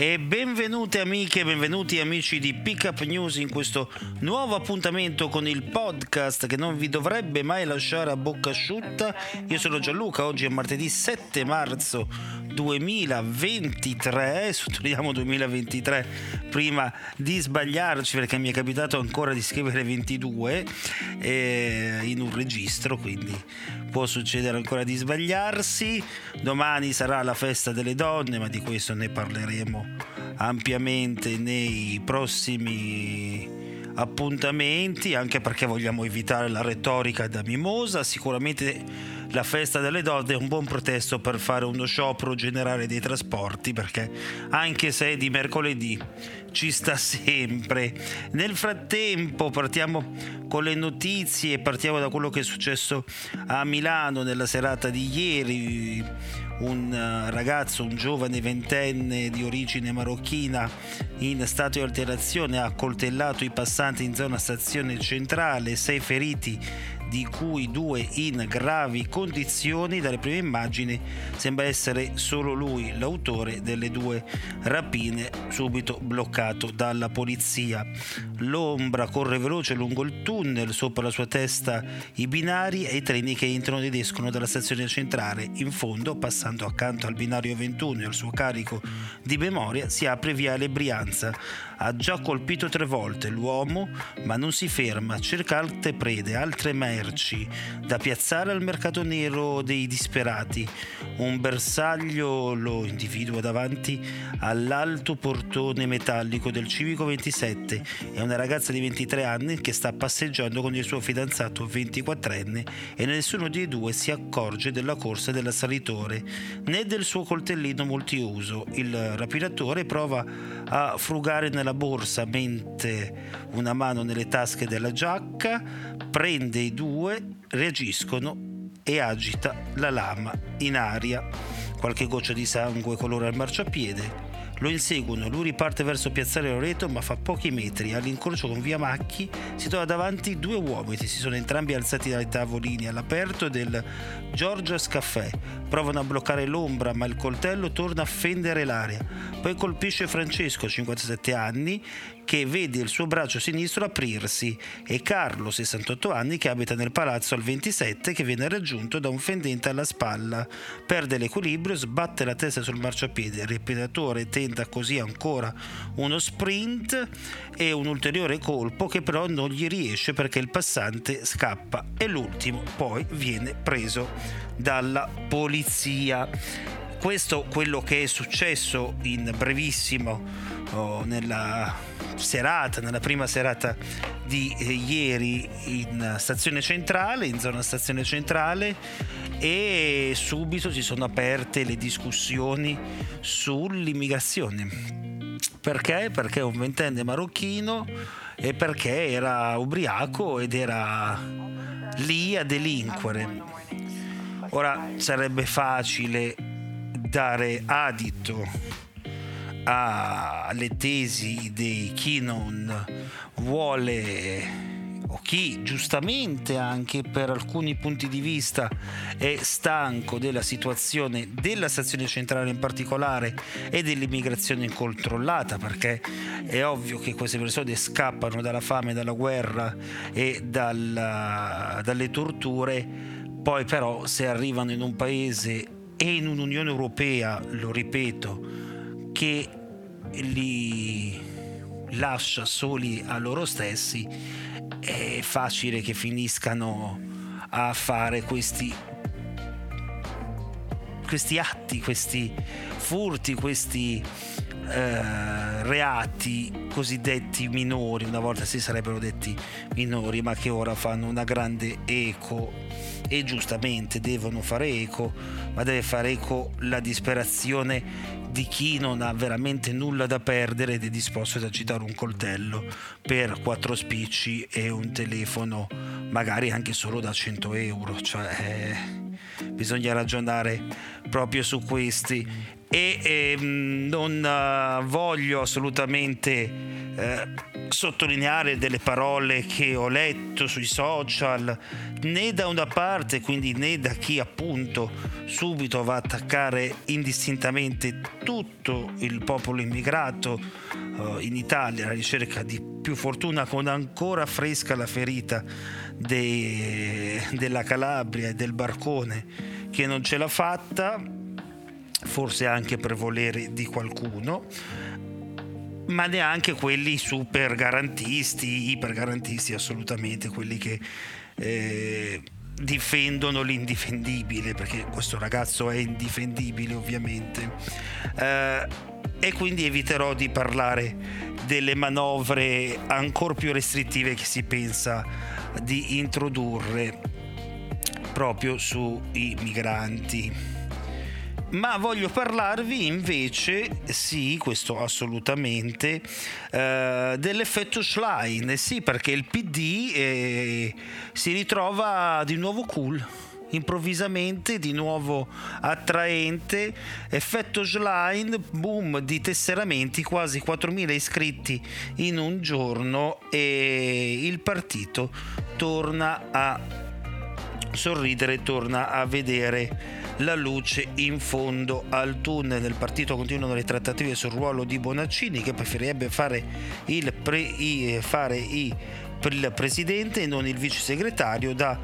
E benvenute amiche benvenuti amici di Pickup News in questo nuovo appuntamento con il podcast che non vi dovrebbe mai lasciare a bocca asciutta. Io sono Gianluca, oggi è martedì 7 marzo 2023, sottolineiamo 2023 prima di sbagliarci perché mi è capitato ancora di scrivere 22 eh, in un registro, quindi può succedere ancora di sbagliarsi. Domani sarà la festa delle donne, ma di questo ne parleremo ampiamente nei prossimi appuntamenti, anche perché vogliamo evitare la retorica da mimosa. Sicuramente la festa delle donne è un buon pretesto per fare uno sciopero generale dei trasporti, perché anche se è di mercoledì ci sta sempre. Nel frattempo partiamo con le notizie, partiamo da quello che è successo a Milano nella serata di ieri un eh, ragazzo, un giovane ventenne di origine marocchina in stato di alterazione ha coltellato i passanti in zona stazione centrale, sei feriti di cui due in gravi condizioni. Dalle prime immagini sembra essere solo lui l'autore delle due rapine, subito bloccato dalla polizia. L'ombra corre veloce lungo il tunnel, sopra la sua testa i binari e i treni che entrano ed escono dalla stazione centrale. In fondo, passando accanto al binario 21 e al suo carico di memoria, si apre Viale Brianza. Ha già colpito tre volte l'uomo, ma non si ferma, cerca altre prede, altre merci da piazzare al mercato nero dei disperati. Un bersaglio lo individua davanti all'alto portone metallico del Civico 27 e una ragazza di 23 anni che sta passeggiando con il suo fidanzato 24enne e nessuno dei due si accorge della corsa dell'assalitore né del suo coltellino multiuso. Il rapinatore prova a frugare nella borsa mentre una mano nelle tasche della giacca prende i due, reagiscono e agita la lama in aria. Qualche goccia di sangue colora il marciapiede. Lo inseguono, lui riparte verso Piazzale Loreto ma fa pochi metri. All'incrocio con via Macchi si trova davanti due uomini, si sono entrambi alzati dai tavolini all'aperto del Georgia's Café. Provano a bloccare l'ombra ma il coltello torna a fendere l'aria. Poi colpisce Francesco, 57 anni, che vede il suo braccio sinistro aprirsi e Carlo, 68 anni, che abita nel palazzo al 27 che viene raggiunto da un fendente alla spalla. Perde l'equilibrio, sbatte la testa sul marciapiede, il repidatore tenta così ancora uno sprint e un ulteriore colpo che però non gli riesce perché il passante scappa e l'ultimo poi viene preso dalla polizia questo quello che è successo in brevissimo oh, nella serata, nella prima serata di eh, ieri in stazione centrale, in zona stazione centrale e subito si sono aperte le discussioni sull'immigrazione. Perché? Perché un ventenne marocchino e perché era ubriaco ed era lì a delinquere. Ora sarebbe facile dare adito alle tesi di chi non vuole o chi giustamente anche per alcuni punti di vista è stanco della situazione della stazione centrale in particolare e dell'immigrazione incontrollata perché è ovvio che queste persone scappano dalla fame, dalla guerra e dalla, dalle torture. Poi però se arrivano in un paese e in un'Unione Europea, lo ripeto, che li lascia soli a loro stessi, è facile che finiscano a fare questi questi atti, questi furti, questi eh, reati cosiddetti minori, una volta si sarebbero detti minori, ma che ora fanno una grande eco. E giustamente devono fare eco, ma deve fare eco la disperazione di chi non ha veramente nulla da perdere ed è disposto ad agitare un coltello per quattro spicci e un telefono magari anche solo da 100 euro, cioè eh, bisogna ragionare proprio su questi e ehm, non uh, voglio assolutamente eh, sottolineare delle parole che ho letto sui social né da una parte quindi né da chi appunto subito va a attaccare indistintamente tutto il popolo immigrato uh, in Italia alla ricerca di più fortuna con ancora fresca la ferita dei, della Calabria e del barcone che non ce l'ha fatta forse anche per volere di qualcuno, ma neanche quelli super garantisti, iper garantisti assolutamente, quelli che eh, difendono l'indifendibile, perché questo ragazzo è indifendibile ovviamente. Eh, e quindi eviterò di parlare delle manovre ancora più restrittive che si pensa di introdurre proprio sui migranti ma voglio parlarvi invece, sì, questo assolutamente, eh, dell'effetto Schlein, sì, perché il PD eh, si ritrova di nuovo cool improvvisamente di nuovo attraente. Effetto Schlein boom di tesseramenti quasi 4.000 iscritti in un giorno e il partito torna a sorridere torna a vedere la luce in fondo al tunnel. Nel partito continuano le trattative sul ruolo di Bonaccini che preferirebbe fare il, pre, i, fare i, il presidente e non il vice segretario da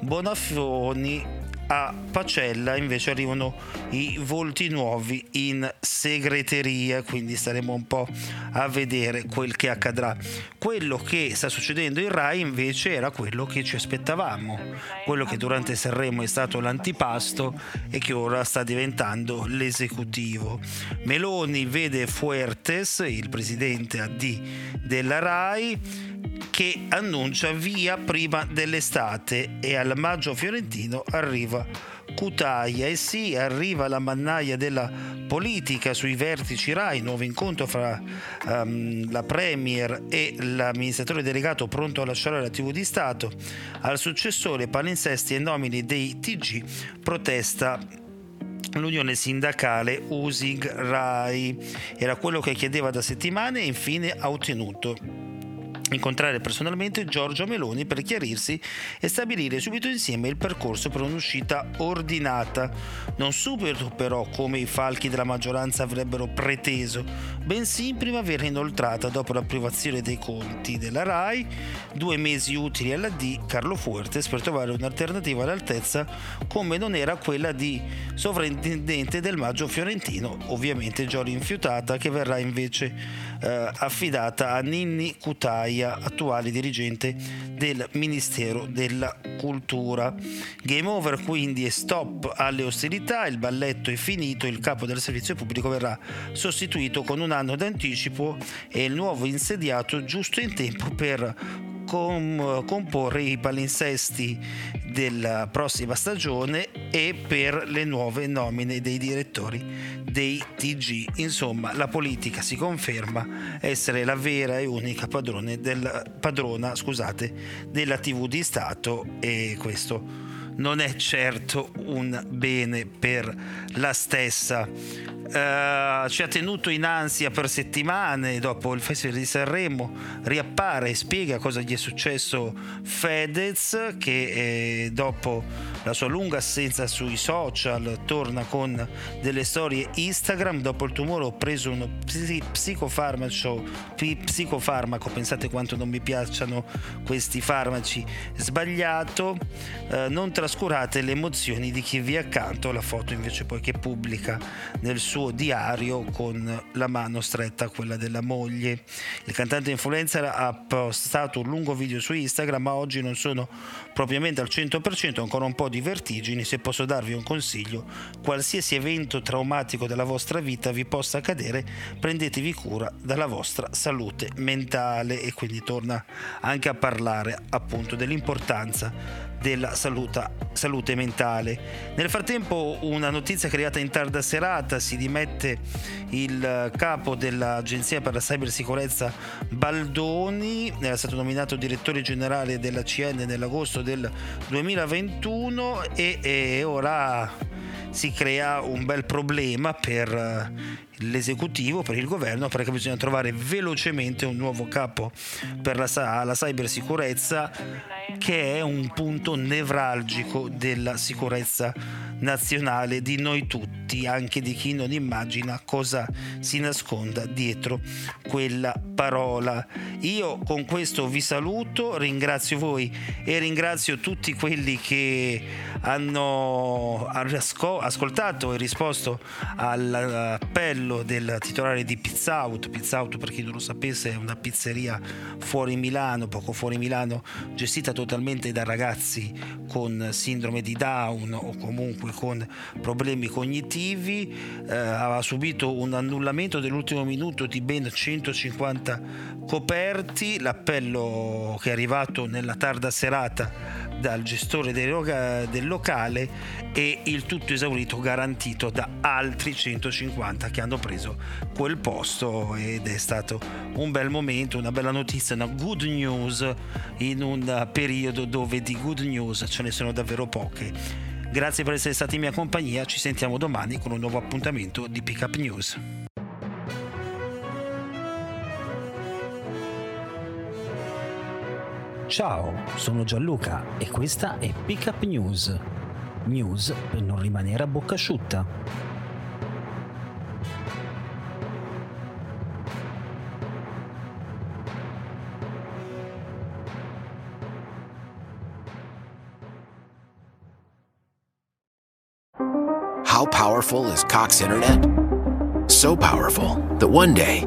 Bonaffoni a Pacella invece arrivano i volti nuovi in segreteria, quindi staremo un po' a vedere quel che accadrà. Quello che sta succedendo in Rai invece era quello che ci aspettavamo, quello che durante Sanremo è stato l'antipasto e che ora sta diventando l'esecutivo. Meloni vede Fuertes, il presidente AD della Rai, che annuncia via prima dell'estate e al maggio fiorentino arriva Cutaia e sì, arriva la mannaia della politica sui vertici RAI, nuovo incontro fra um, la Premier e l'amministratore delegato pronto a lasciare la TV di Stato, al successore palinsesti e nomini dei TG, protesta l'unione sindacale Using RAI, era quello che chiedeva da settimane e infine ha ottenuto incontrare personalmente Giorgio Meloni per chiarirsi e stabilire subito insieme il percorso per un'uscita ordinata, non subito però come i falchi della maggioranza avrebbero preteso, bensì in primavera inoltrata dopo l'approvazione dei conti della RAI, due mesi utili alla D Carlo Fuertes per trovare un'alternativa all'altezza come non era quella di sovrintendente del Maggio Fiorentino, ovviamente già rinfiutata che verrà invece eh, affidata a Ninni Cutai Maria, attuale dirigente del Ministero della Cultura. Game over quindi e stop alle ostilità, il balletto è finito, il capo del servizio pubblico verrà sostituito con un anno d'anticipo e il nuovo insediato giusto in tempo per com- comporre i palinsesti della prossima stagione e per le nuove nomine dei direttori dei TG. Insomma, la politica si conferma essere la vera e unica del, padrona scusate, della TV di Stato e questo non è certo un bene per la stessa. Uh, ci ha tenuto in ansia per settimane dopo il Festival di Sanremo riappare e spiega cosa gli è successo Fedez che eh, dopo la sua lunga assenza sui social torna con delle storie Instagram. Dopo il tumore ho preso uno psicofarmaco psicofarmaco. Pensate quanto non mi piacciono questi farmaci. Sbagliato. Uh, non trascurate le emozioni di chi vi è accanto, la foto invece poi che pubblica nel suo diario con la mano stretta a quella della moglie. Il cantante influencer ha postato un lungo video su Instagram, ma oggi non sono propriamente al 100%, ho ancora un po' di vertigini, se posso darvi un consiglio, qualsiasi evento traumatico della vostra vita vi possa accadere, prendetevi cura della vostra salute mentale e quindi torna anche a parlare appunto dell'importanza della salute mentale. Nel frattempo una notizia creata in tarda serata, si dimette il capo dell'Agenzia per la Cybersicurezza Baldoni, era stato nominato direttore generale della CN nell'agosto del 2021 e, e ora si crea un bel problema per l'esecutivo, per il governo, perché bisogna trovare velocemente un nuovo capo per la, la cybersicurezza che è un punto nevralgico della sicurezza nazionale di noi tutti, anche di chi non immagina cosa si nasconda dietro quella parola. Io con questo vi saluto, ringrazio voi e ringrazio tutti quelli che hanno ascoltato e risposto all'appello del titolare di Pizza Out. Pizza Out, per chi non lo sapesse, è una pizzeria fuori Milano, poco fuori Milano, gestita totalmente da ragazzi con sindrome di Down o comunque con problemi cognitivi. Eh, ha subito un annullamento dell'ultimo minuto di ben 150 coperti. L'appello che è arrivato nella tarda serata dal gestore del, locale e il tutto esaurito garantito da altri 150 che hanno preso quel posto ed è stato un bel momento, una bella notizia, una good news in un periodo dove di good news ce ne sono davvero poche. Grazie per essere stati in mia compagnia, ci sentiamo domani con un nuovo appuntamento di Pickup News. Ciao, sono Gianluca e questa è Pickup News. News per non rimanere a bocca asciutta. How powerful is Cox Internet? So powerful that one day